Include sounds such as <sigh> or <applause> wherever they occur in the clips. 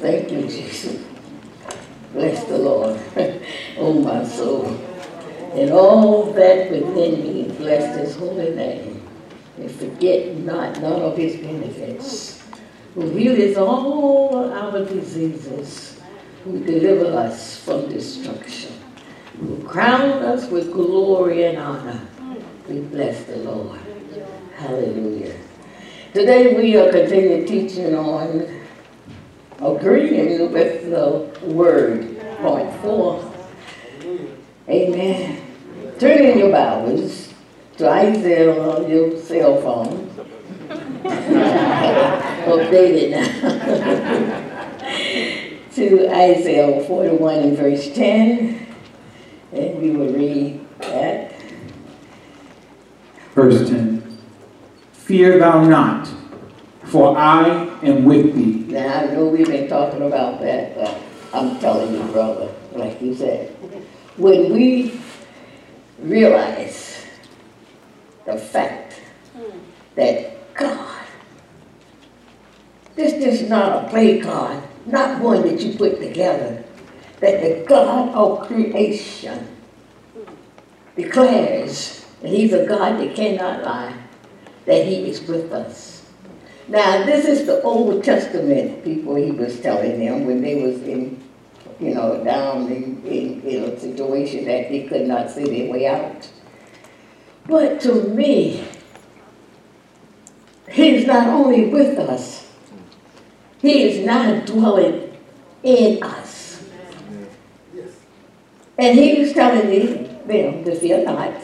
Thank you, Jesus. Bless the Lord. <laughs> oh, my soul. And all that within me, bless his holy name. And forget not none of his benefits. Who healeth all our diseases. Who deliver us from destruction. Who crown us with glory and honor. We bless the Lord. Hallelujah. Today we are continuing teaching on agreeing with the word. Point four. Amen. Turn in your Bibles to Isaiah on your cell phone. <laughs> Updated now. <laughs> to Isaiah 41 and verse 10. And we will read that. Verse 10 Fear thou not, for I with thee. Now, I know we've been talking about that, but I'm telling you, brother, like you said, when we realize the fact that God, this is not a play card, not one that you put together, that the God of creation declares that He's a God that cannot lie, that He is with us. Now, this is the Old Testament people he was telling them when they was in, you know, down in, in, in a situation that they could not see their way out. But to me, he's not only with us, he is not dwelling in us. And he was telling them to fear not.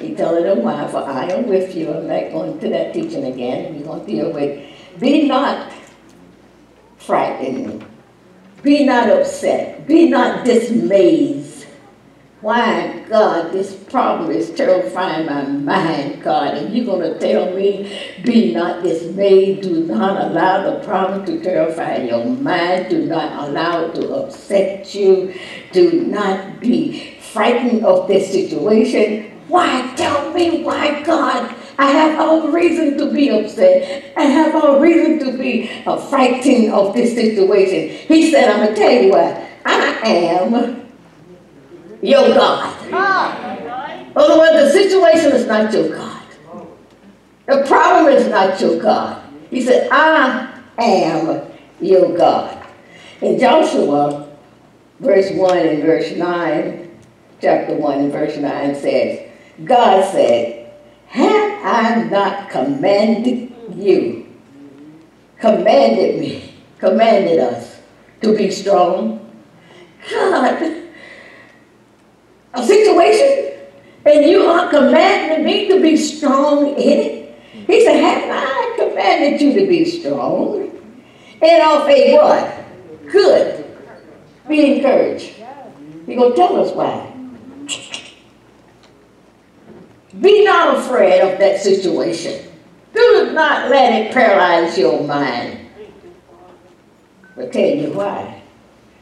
He telling them why, for I am with you. I'm not going to that teaching again. We're going to deal with be not frightened. Be not upset. Be not dismayed. Why, God, this problem is terrifying my mind, God. And you're going to tell me, be not dismayed. Do not allow the problem to terrify your mind. Do not allow it to upset you. Do not be frightened of this situation. Why? Tell me why, God. I have all reason to be upset. I have all reason to be uh, frightened of this situation. He said, I'm going to tell you what. I am your God. In other words, the situation is not your God. The problem is not your God. He said, I am your God. In Joshua, verse 1 and verse 9, chapter 1 and verse 9 says, God said, have I not commanded you, commanded me, commanded us to be strong? God, a situation, and you are commanding me to be strong in it? He said, Have I commanded you to be strong? And of a what? Good. Be encouraged. He's going to tell us why. Be not afraid of that situation. Do not let it paralyze your mind. I'll tell you why.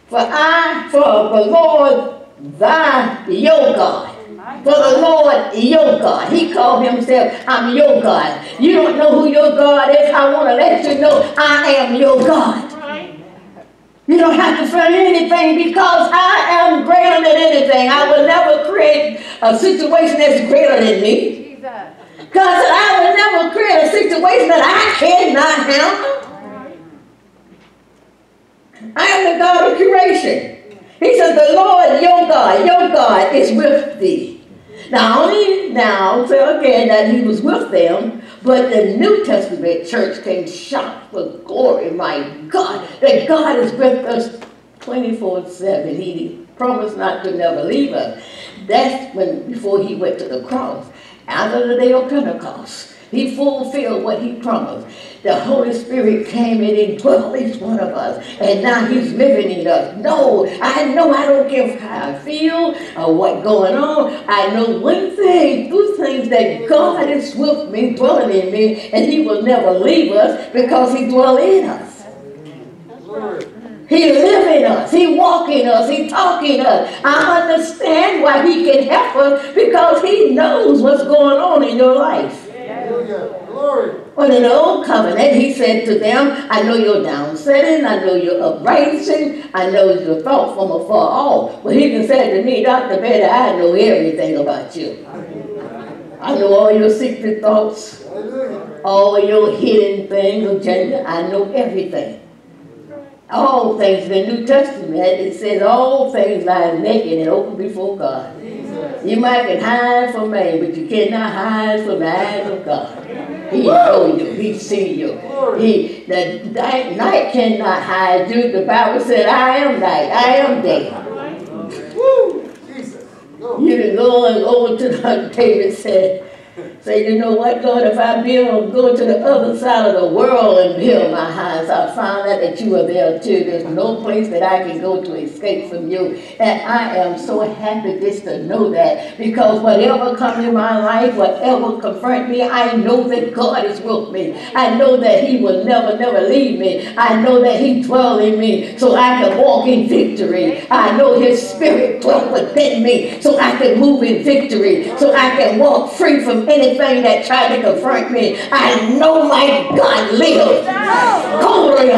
For I, for the Lord thy, your God. For the Lord, your God. He called himself, I'm your God. You don't know who your God is. I want to let you know I am your God. You don't have to fear anything because I am greater than anything. I will never create a situation that's greater than me. Because I will never create a situation that I cannot handle. I am the God of creation. He says, the Lord, your God, your God is with thee. Now, only now, so again, that he was with them, but the New Testament church came shocked for glory. My God, that God is with us 24 7. He promised not to never leave us. That's when, before he went to the cross, after the day of Pentecost, he fulfilled what he promised. The Holy Spirit came in and dwelt each one of us, and now He's living in us. No, I know I don't care how I feel or what's going on. I know one thing, two things that God is with me, dwelling in me, and He will never leave us because He dwells in us. He live in us. He walk in us. He talk in us. I understand why he can help us because he knows what's going on in your life. Glory. But in the old covenant, he said to them, I know your downsetting, I know your uprising, I know your thought from afar off. But he even said to me, Dr. Betty, I know everything about you. I know all your secret thoughts, all your hidden things, agenda. I know everything. All things in the New Testament, it says all things lie naked and open before God. You might can hide from man, but you cannot hide from the eyes of God. He know you. He see you. He the night, night cannot hide you. The Bible said, "I am night. I am day." Jesus. You can go and over to the David said, Say, you know what, Lord, if I build, go to the other side of the world and build my house, I'll find out that you are there too. There's no place that I can go to escape from you. And I am so happy just to know that because whatever comes in my life, whatever confront me, I know that God is with me. I know that he will never, never leave me. I know that he dwells in me so I can walk in victory. I know his spirit dwells within me so I can move in victory, so I can walk free from anything that tried to confront me. I know my God lives. Holy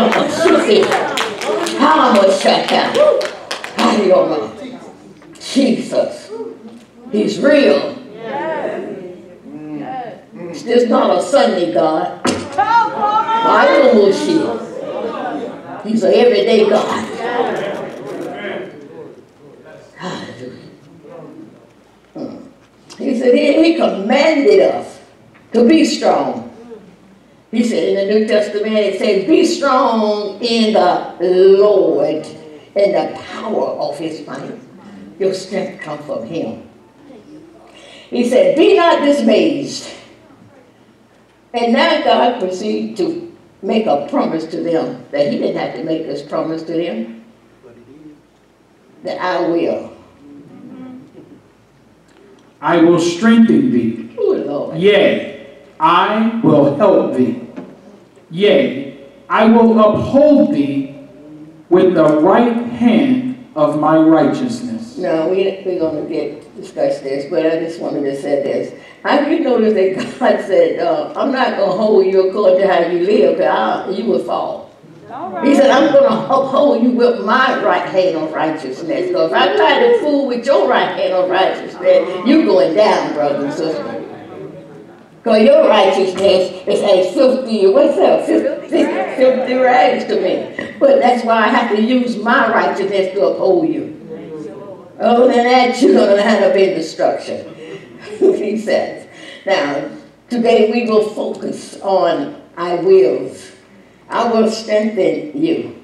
Jesus. He's real. It's just not a Sunday God. I know He's an everyday God. He said he, he commanded us to be strong. He said in the New Testament, it says, be strong in the Lord and the power of his might. Your strength comes from him. He said, be not dismayed. And now God proceeded to make a promise to them that he didn't have to make this promise to them. That I will I will strengthen thee. Ooh, Yea, I will help thee. Yea, I will uphold thee with the right hand of my righteousness. No, we, we're going to get discuss this, but I just wanted to say this. Have you noticed that <laughs> God said, uh, I'm not going to hold you according to how you live, because you will fall. He said, I'm going to uphold you with my right hand of righteousness. Because if I try to fool with your right hand of righteousness, you're going down, brother and sister. Because your righteousness is as filthy, what's that? Filthy, filthy rags to me. But that's why I have to use my righteousness to uphold you. Other than that, you're going to end up in destruction. <laughs> he says. Now, today we will focus on I wills. I will strengthen you.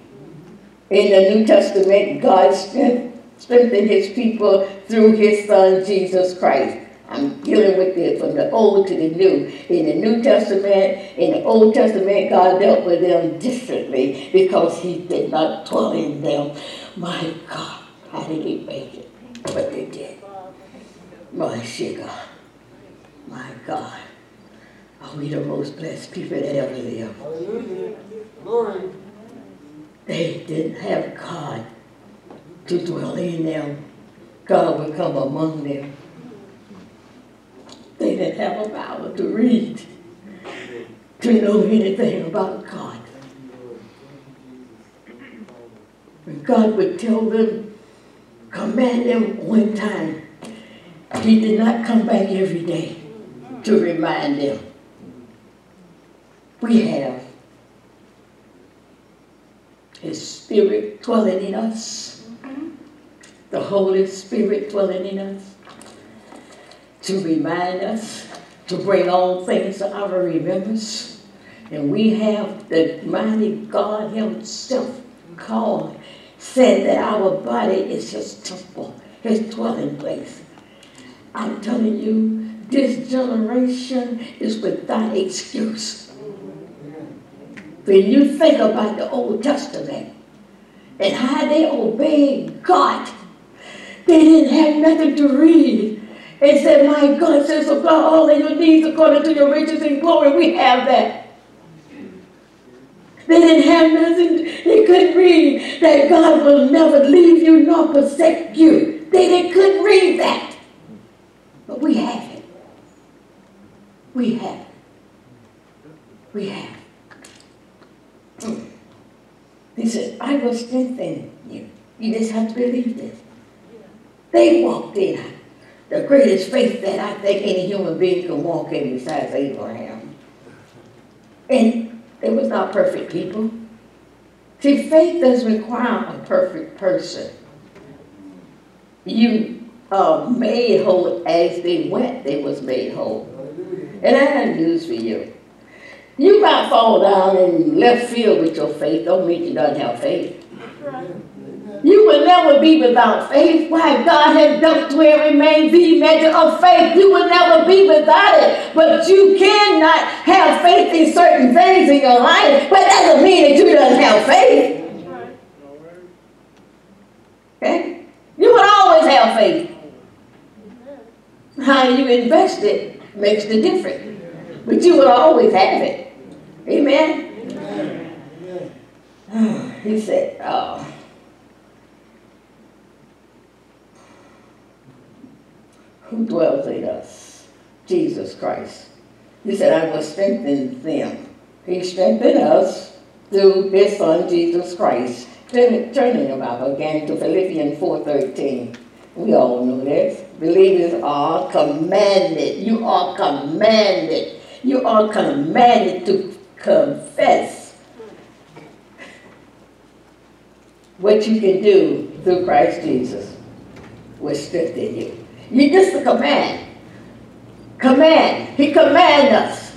In the New Testament, God strengthened his people through his son, Jesus Christ. I'm dealing with it from the Old to the New. In the New Testament, in the Old Testament, God dealt with them differently because he did not dwell in them. My God, how did he make it? But they did. My God. My God. Are we the most blessed people that ever lived? Glory. They didn't have God to dwell in them. God would come among them. They didn't have a Bible to read, to know anything about God. And God would tell them, command them one time. He did not come back every day to remind them. We have his Spirit dwelling in us, mm-hmm. the Holy Spirit dwelling in us, to remind us, to bring all things to our remembrance. And we have the mighty God Himself called, said that our body is His temple, His dwelling place. I'm telling you, this generation is without excuse. When you think about the Old Testament and how they obeyed God, they didn't have nothing to read. They said, My God says, supply all of your needs according to your riches and glory. We have that. They didn't have nothing. They couldn't read that God will never leave you nor forsake you. They, they couldn't read that. But we have it. We have it. We have. Hmm. He said, I will strengthen you. You just have to believe this. They walked in the greatest faith that I think any human being can walk in besides Abraham. And they was not perfect people. See, faith doesn't require a perfect person. You uh, made whole as they went, they was made whole. And I have news for you. You might fall down in left field with your faith, don't mean you don't have faith. You will never be without faith. Why God has done to every man the measure of faith. You will never be without it. But you cannot have faith in certain things in your life. But that doesn't mean that you don't have faith. Okay? You will always have faith. How you invest it makes the difference. But you will always have it. Amen? He said, oh. who dwells in us, Jesus Christ. He said, I will strengthen them. He strengthened us through his son, Jesus Christ. Turning the Bible again to Philippians 4.13. We all know this. Believers are commanded. You are commanded. You are commanded to confess what you can do through Christ Jesus will strengthen you. You just a command. Command. He command us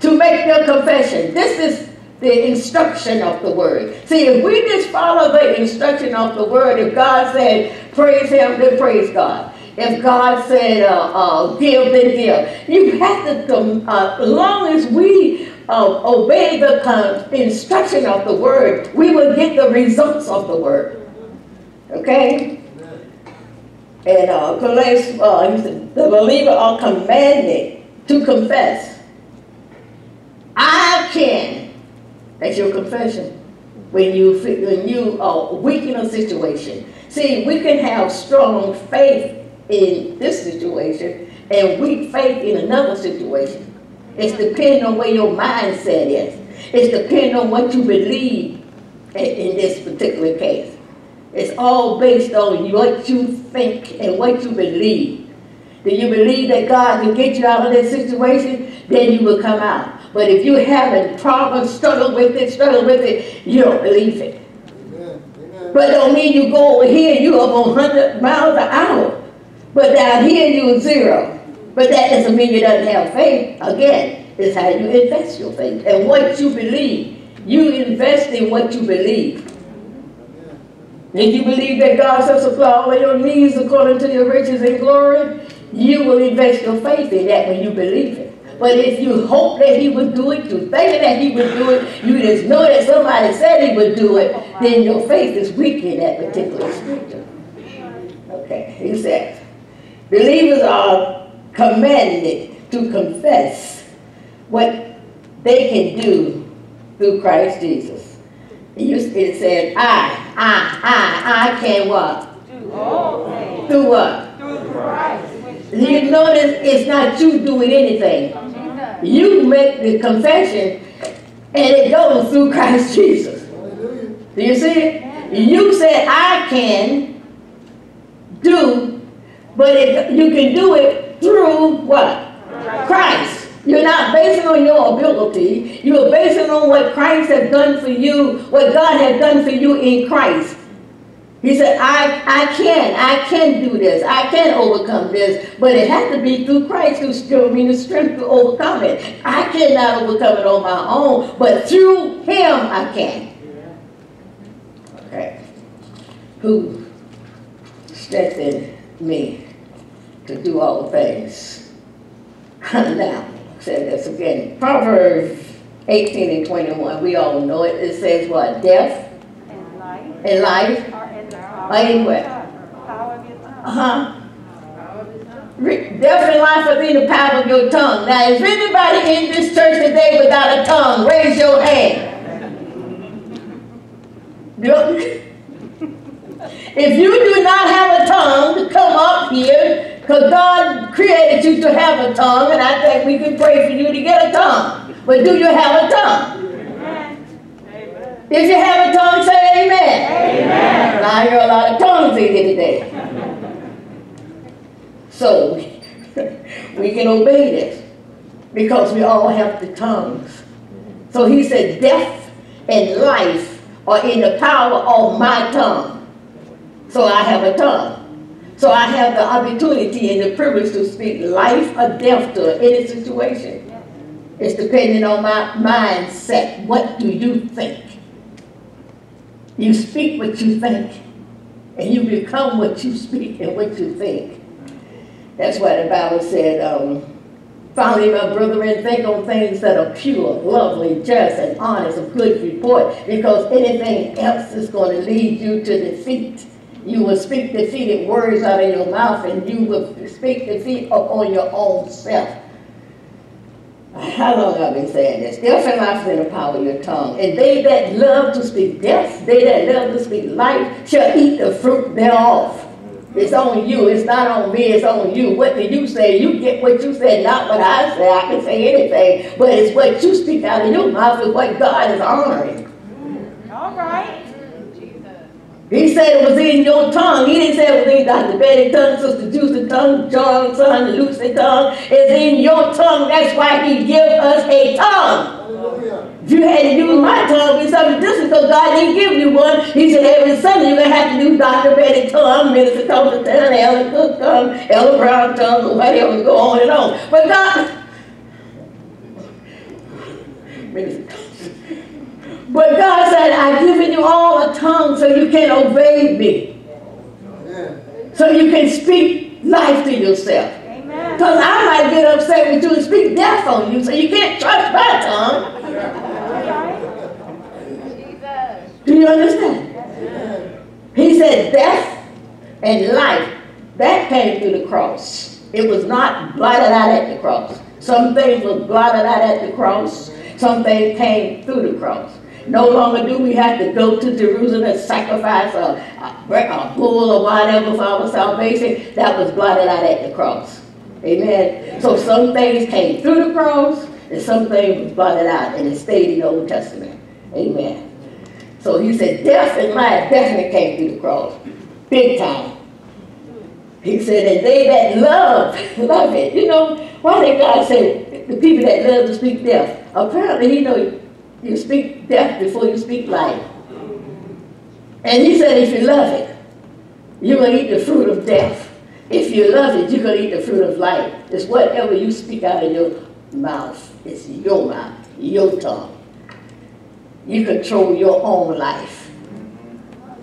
to make your confession. This is the instruction of the word. See, if we just follow the instruction of the word, if God said praise him, then praise God. If God said uh, uh, give, then give. You have to, uh, as long as we uh, obey the instruction of the word, we will get the results of the word. Okay? And uh, uh, the believer are commanded to confess. I can. That's your confession. When you when you are weak in a situation. See, we can have strong faith in this situation and weak faith in another situation. It's depending on where your mindset is. It's depending on what you believe in, in this particular case. It's all based on what you think and what you believe. Do you believe that God can get you out of that situation? Then you will come out. But if you haven't problems, struggle with it, struggle with it, you don't believe it. Amen. Amen. But don't mean you go over here, you up 100 miles an hour. But down here, you're zero. But that doesn't mean you don't have faith. Again, it's how you invest your faith and what you believe. You invest in what you believe. If you believe that God shall supply all your needs according to your riches and glory, you will invest your faith in that when you believe it. But if you hope that he would do it, you think that he would do it, you just know that somebody said he would do it, then your faith is weak in that particular scripture. Okay, he believers are commanded it to confess what they can do through Christ Jesus. It said, I, I, I, I can what? Do all things. Through what? Through Christ. You notice it's not you doing anything. You make the confession and it goes through Christ <laughs> Jesus. Do you see it? You said, I can do, but it, you can do it through what? Christ. You're not basing on your ability. You're basing on what Christ has done for you, what God has done for you in Christ. He said, I, I can, I can do this. I can overcome this. But it has to be through Christ who gives me the strength to overcome it. I cannot overcome it on my own, but through him I can. Okay. Who strengthened me to do all the things. <laughs> now, said this again. Proverbs 18 and 21, we all know it. It says what? Death and life, and life are in what? Uh-huh. Death and life are in the power of your tongue. Now, is anybody in this church today without a tongue? Raise your hand. <laughs> if you do not have a tongue, come up here because God created you to have a tongue, and I think we can pray for you to get a tongue. But do you have a tongue? If you have a tongue, say amen. Amen. I hear a lot of tongues in here today. So <laughs> we can obey this because we all have the tongues. So he said, death and life are in the power of my tongue. So I have a tongue. So I have the opportunity and the privilege to speak life or death to any situation. It's depending on my mindset. What do you think? You speak what you think, and you become what you speak and what you think. That's why the Bible said, um, Finally, my brethren, think on things that are pure, lovely, just, and honest, of good report, because anything else is going to lead you to defeat. You will speak defeated words out of your mouth, and you will speak defeat upon your own self. How long have I been saying this? Death and life is in the power of your tongue. And they that love to speak death, they that love to speak life, shall eat the fruit thereof. It's on you. It's not on me. It's on you. What do you say? You get what you said, not what I say. I can say anything, but it's what you speak out of your mouth is what God is honoring. All right. He said it was in your tongue. He didn't say it was in Dr. Betty tongue, Sister Juicy tongue, John's son, Lucy tongue. It's in your tongue. That's why he gave us a tongue. If you had to use my tongue, be something different because God didn't give you one. He said every Sunday you're going to have to do Dr. Betty tongue, Minister Thompson tongue, Ellen Cook tongue, Ella Brown tongue, or whatever, go on and on. But God, But God said, I've given you all a tongue so you can obey me. So you can speak life to yourself. Because I might get upset with you and speak death on you, so you can't trust my tongue. Do you understand? He said death and life, that came through the cross. It was not blotted out at the cross. Some things were blotted out at the cross. Some things came through the cross. No longer do we have to go to Jerusalem and sacrifice a, a, a bull or whatever for our salvation. That was blotted out at the cross. Amen. So some things came through the cross, and some things was blotted out, and it stayed in the Old Testament. Amen. So he said, death and life definitely came through the cross. Big time. He said, and they that love, <laughs> love it. You know, why did God say the people that love to speak death? Apparently, he know you speak death before you speak life. And he said, if you love it, you're going to eat the fruit of death. If you love it, you're going to eat the fruit of life. It's whatever you speak out of your mouth. It's your mouth, your tongue. You control your own life.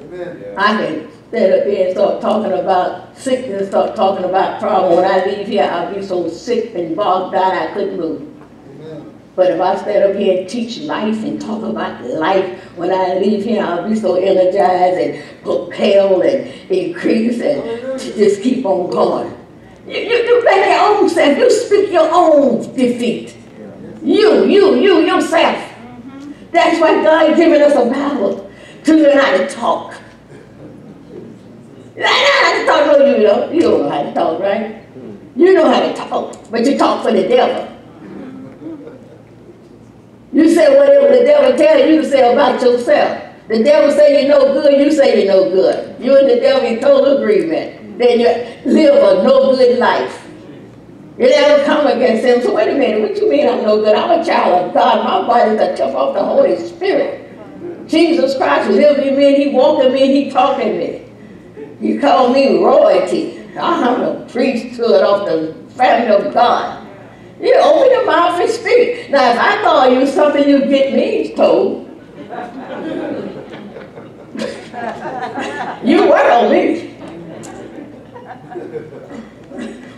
Amen. I can stand up here and start talking about sickness, start talking about problem. When I leave here, I'll be so sick and bogged down I couldn't move. But if I stand up here and teach life and talk about life, when I leave here, I'll be so energized and propelled and increased and just keep on going. You, you, you make your own self. You speak your own defeat. You, you, you, yourself. Mm-hmm. That's why God given us a Bible to learn how to talk. I know how to talk, no, you know. You don't know how to talk, right? You know how to talk, but you talk for the devil. You say whatever the devil tell you to say about yourself. The devil say you're no good, you say you're no good. You and the devil in total agreement. Then you live a no good life. You never come against him. So wait a minute, what you mean I'm no good? I'm a child of God. My body is a temple of the Holy Spirit. Jesus Christ lives in me, he walked in me, he talked in me. He called me royalty. I'm a priesthood of the family of God. You open your mouth and speak. Now, if I call you something, you get me told. <laughs> you work on me.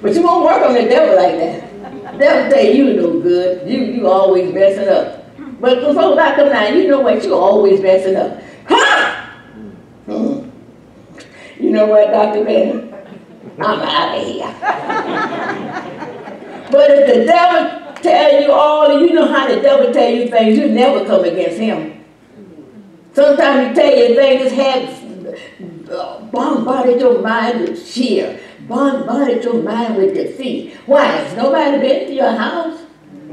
But you won't work on the devil like that. Devil say you no good. You you always messing up. But before I come down, you know what? You always messing up. Huh? You know what, Dr. Ben? I'm out of here. <laughs> but if the devil tell you all, you know how the devil tell you things, you never come against him. Sometimes he tell you things have uh, bombarded your mind with fear bombarded your mind with defeat. Why? Has nobody been to your house?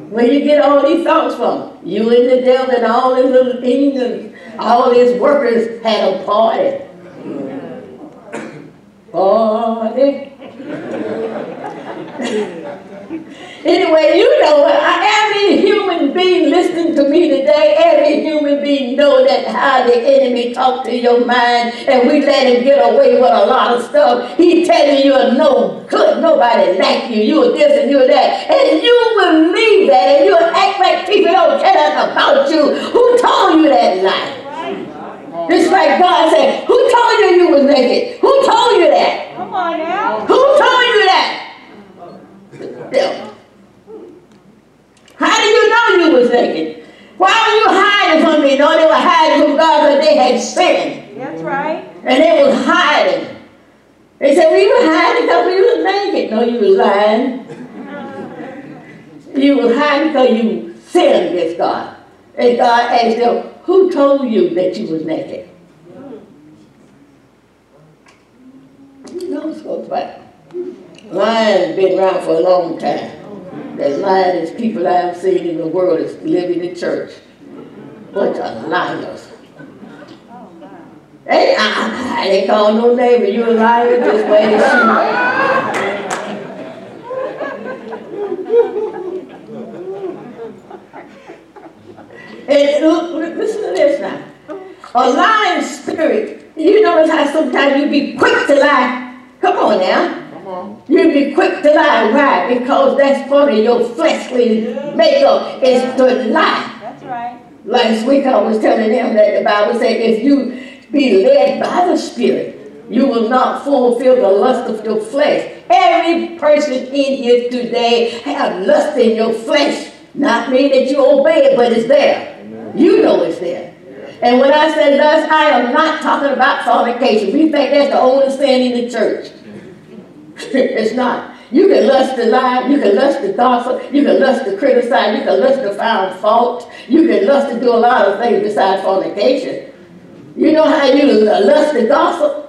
Where you get all these thoughts from? You and the devil and all his little demons, all his workers had a party. Party. <laughs> Anyway, you know, every human being listening to me today, every human being know that how the enemy talk to your mind and we let him get away with a lot of stuff. He telling you no good, nobody like you, you are this and you are that. And you believe that and you act like people don't care about you. Who told you that lie? Just like God said, who told you you was naked? Who told you that? Come on now. Who told you that? The devil. How do you know you was naked? Why were you hiding from me? No, they were hiding from God because they had sinned. That's right. And they was hiding. They said, we were hiding because we was naked. No, you was lying. You was hiding because you sinned against God. Them, who told you that you was naked? You know what's going about. Lying been around for a long time. The lyingest people I've seen in the world is living in church. Bunch of liars. Hey, I, I ain't call no name, but you a liar just way to shoot. And look, listen to this now. A lying spirit, you notice how sometimes you be quick to lie. Come on now. You be quick to lie. Why? Because that's part of your fleshly makeup is to lie. That's right. Last week I was telling them that the Bible said if you be led by the Spirit, you will not fulfill the lust of your flesh. Every person in here today have lust in your flesh. Not mean that you obey it, but it's there. You know it's there. And when I say lust, I am not talking about fornication. We think that's the only sin in the church. <laughs> it's not. You can lust to lie, you can lust to gossip, you can lust to criticize, you can lust to find fault, you can lust to do a lot of things besides fornication. You know how you lust to gossip?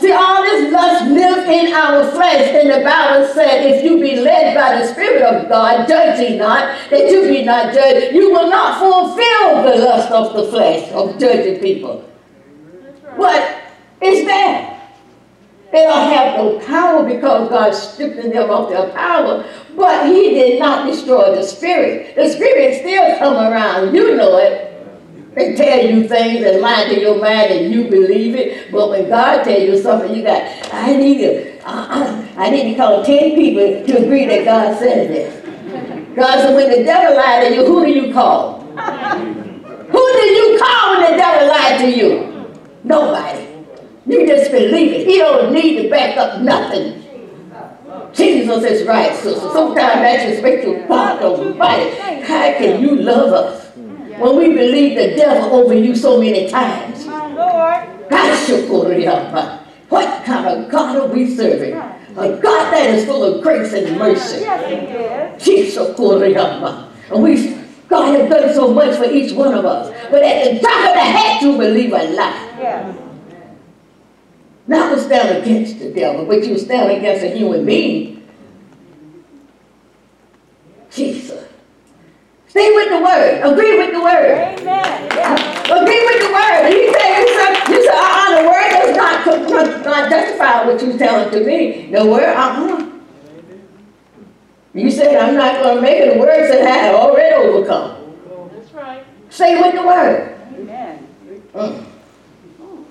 See, all this lust lives in our flesh, and the Bible said, if you be led by the Spirit of God, judging not, that you be not judged, you will not fulfill the lust of the flesh of judging people. But it's there. They don't have no power because God stripped them of their power. But He did not destroy the spirit. The spirit still come around. You know it. They tell you things and lie to your mind and you believe it. But when God tell you something, you got, I need to, uh, I need to call 10 people to agree that God said this. God said, when the devil lied to you, who do you call? Who do you call when the devil lied to you? Nobody. You just believe it. He don't need to back up nothing. Jesus is right, sister. Sometimes that just makes you God almighty. How can you love us when we believe the devil over you so many times? My Lord. What kind of God are we serving? A God that is full of grace and mercy. Yes, He is. Shishukuriapa. And we, God has done so much for each one of us. But at the drop of the hat, you believe a lie. Yes. Not to stand against the devil, but you stand against a human being. Jesus. Stay with the word. Agree with the word. Amen. Yes. Agree with the word. He said, you said, uh-uh, the word does not, not, justify what you're telling to me. The word, uh-uh. You said, I'm not going to make it. The word said, I have already overcome. That's right. Stay with the word. Amen. Mm.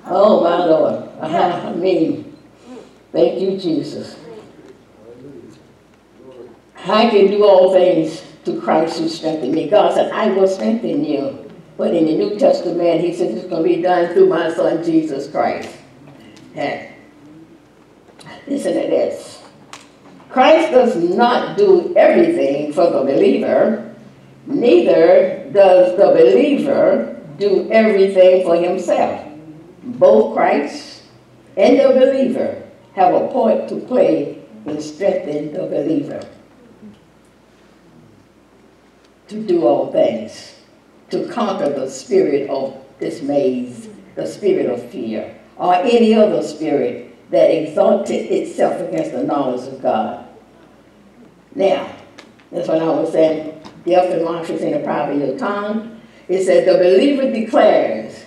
Oh, my Lord. Uh-huh. I mean, thank you, Jesus. I can do all things to Christ who strengthened me. God said, I will strengthen you. But in the New Testament, he says it's going to be done through my son, Jesus Christ. And listen to this. Christ does not do everything for the believer, neither does the believer do everything for himself. Both Christ and the believer have a part to play in strengthening the believer to do all things, to conquer the spirit of dismay, the spirit of fear, or any other spirit that exalted itself against the knowledge of God. Now, That's what I was saying. Death and life is in the power of your tongue. It said, the believer declares,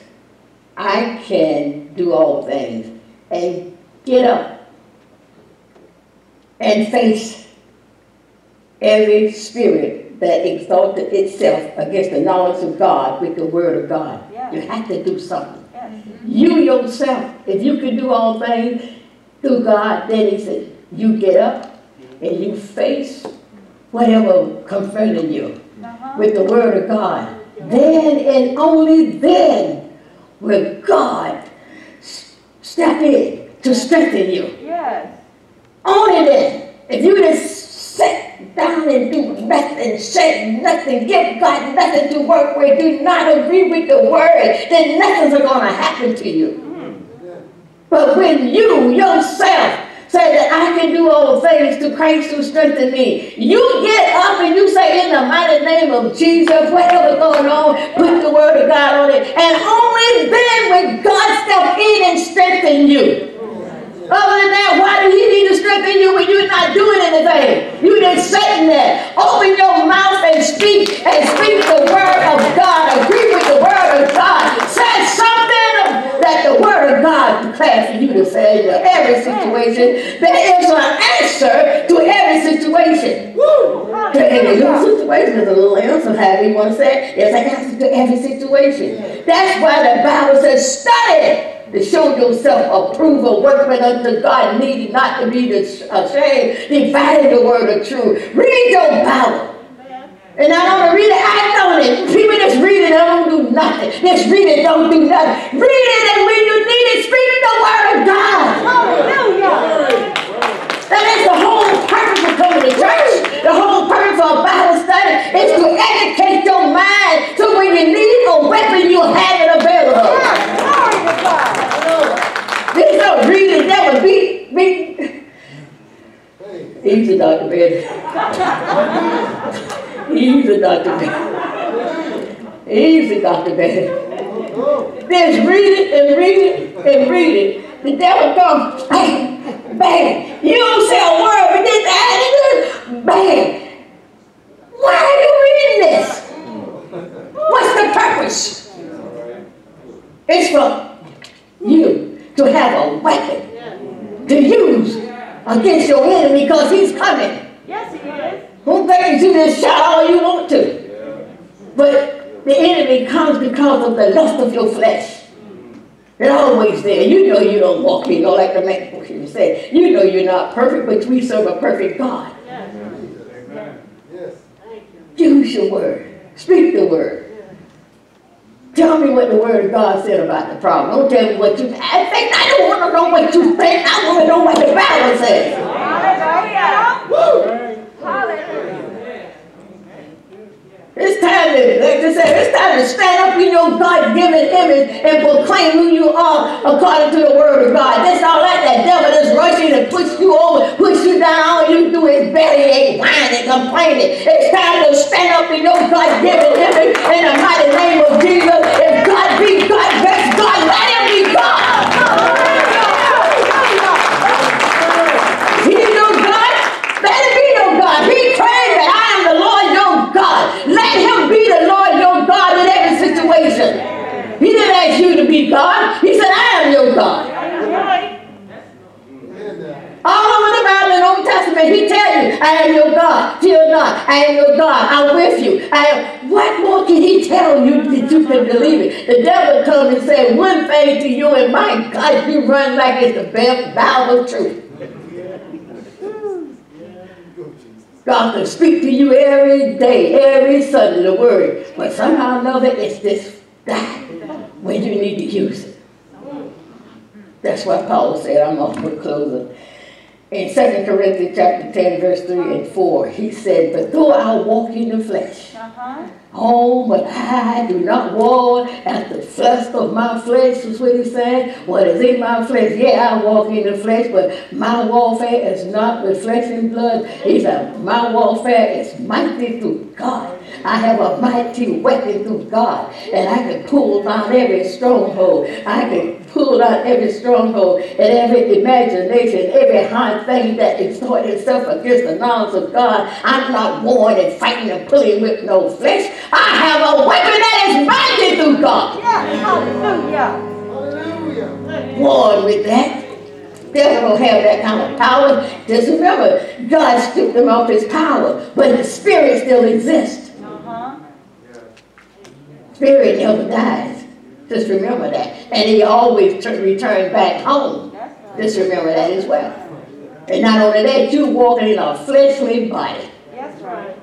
I can do all things. And get up and face every spirit that exalted itself against the knowledge of God with the word of God. Yeah. You have to do something. Yes. You yourself, if you can do all things through God, then he said, you get up and you face whatever confronting you Uh-huh. with the word of God. Then and only then will God step in to strengthen you. Yes. Only then. If you just sit down and do nothing, say nothing, give God nothing to work with, do not agree with the word, then nothing's going to happen to you. But when you yourself say that I can do all things through Christ who strengthened me, you get up and you say, in the mighty name of Jesus, whatever's going on, put the word of God on it. And only then will God step in and strengthen you. Other than that, why do he need to strengthen you when you're not doing anything? You just sitting there. Open your mouth and speak, and speak the word of God. Agree with the word of God. Say something that the word of God declares for you to say in every situation. There is an answer to every situation. To every little situation, there's a little answer, however you want to say it. There's an answer to every situation. That's why the Bible says, study to show yourself approved, a workman unto God, needing not to be ashamed, dividing the word of truth. Read your Bible. And I don't read it, act on it. People just read it and don't do nothing. Just read it, don't do nothing. Read it, and when you need it, speak the word of God. Hallelujah. That is the whole purpose of coming to church. The whole purpose of Bible study is to educate your mind so when you need a weapon, you have it available. God. These don't read it, never beat, beat. Easy, Dr. Betty. Easy, Dr. Betty. Easy, Dr. Betty. Just read it and read it and read it. The devil comes, bang, bang. You don't say a word, but this attitude, bang. Why are you reading this? What's the purpose? It's for you to have a weapon to use against your enemy because he's coming. Yes, he is. Who begs you to shout all you want to? But the enemy comes because of the lust of your flesh. It's always there. You know you don't walk in, you know, like the man said. You know you're not perfect, but we serve a perfect God. Yes. Amen. Yes. Use your word. Speak the word. Tell me what the word of God said about the problem. Don't tell me what you I think. I don't want to know what you think. I want to know what the Bible says. Hallelujah. Woo. Hallelujah. It's time to, like I said, it's time to stand up in your God-given image and proclaim who you are according to the word of God. That's all that that devil that's rushing to push you over, push you down. All you do is bellyache, whine, and complaining. It's time to stand up in your God-given image in the mighty name of Jesus. If God be God, let God. He no God, let him be no God. He claimed that I am the Lord your God. Let him be the Lord your God in every situation. He didn't ask you to be God. He said, I am your God. All over the Bible and Old Testament, he tell you, I am your God. Fear not. I am your God. I'm with you. I am. What more can he tell you that you can believe it? The devil comes and said one thing to you, and my God, you run like it's the best Bible truth. God can speak to you every day, every Sunday, the word. But somehow or another, it's this that when you need to use it. That's what Paul said. I'm off for closing. In 2 Corinthians chapter 10, verse 3 and 4, he said, But though I walk in the flesh, Uh-huh. Oh, but I do not walk at the flesh of my flesh, is what he's saying. What is in my flesh? Yeah, I walk in the flesh, but my warfare is not with flesh and blood. He said, My warfare is mighty through God I have a mighty weapon through God, and I can pull down every stronghold. I can pull down every stronghold and every imagination, every hard thing that exhort itself against the knowledge of God. I'm not warring and fighting and pulling with no flesh. I have a weapon that is mighty through God. Yes, hallelujah. Warring with that. They don't have that kind of power. Just remember, God stripped them off his power, but his spirit still exists. Uh-huh. Spirit never dies. Just remember that. And he always t- returns back home. Right. Just remember that as well. And not only that, you're walking in a fleshly body. That's right.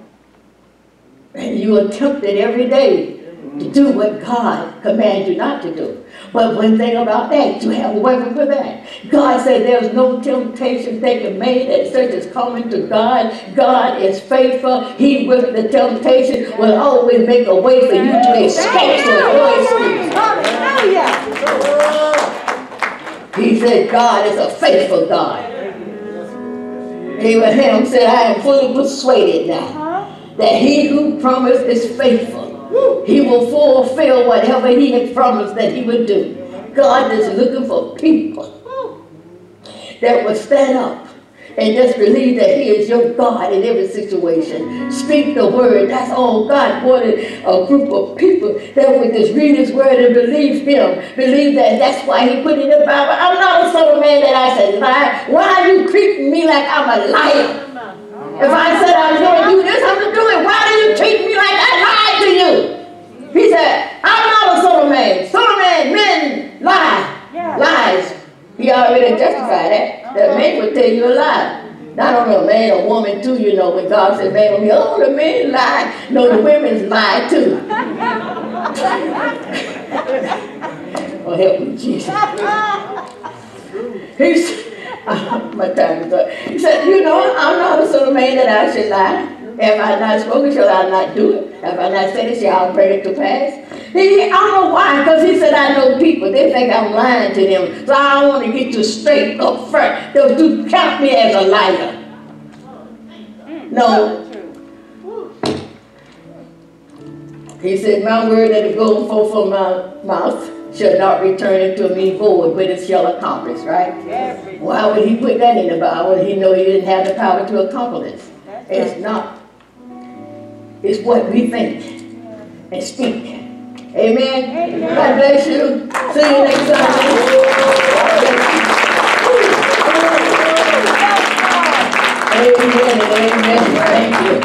And you are tempted every day to do what God commands you not to do. But one thing about that, you have a weapon for that. God said there's no temptation taken made that such as coming to God. God is faithful. He with the temptation will always make a way for you to escape your. Hallelujah. He said God is a faithful God. Abraham said, I am fully persuaded now? That he who promised is faithful. He will fulfill whatever he had promised that he would do. God is looking for people that will stand up and just believe that he is your God in every situation. Speak the word. That's all God wanted a group of people that would just read his word and believe him. Believe that that's why he put it in the Bible. I'm not a sort of man that I said lie. Why are you treating me like I'm a liar? If I said I was going to do this, I'm going to do it. Why do you treat me like I lied to you? He said, I'm not a son of man. Son of man, men lie. Yeah. Lies. He already justified that. That uh-huh. man would tell you a lie. Not only a man, a woman too, you know, when God said man will be, oh, the men lie. No, the women's lie too. <laughs> oh, help me, Jesus. He's, <laughs> up. He said, you know, I'm not a sort of man that I should lie. Have I not spoken, shall I not do it? Have I not said it, shall I bring it to pass? He, I don't know why, because he said, I know people. They think I'm lying to them. So I want to get you straight up front. They'll do count me as a liar. No, he said, my word that is going forth from my mouth shall not return unto me void, but it shall accomplish, right? Every. Why would he put that in the Bible? He know he didn't have the power to accomplish. It's not. It's what we think and speak. Amen. Amen. God bless you. See you next Sunday. Amen amen.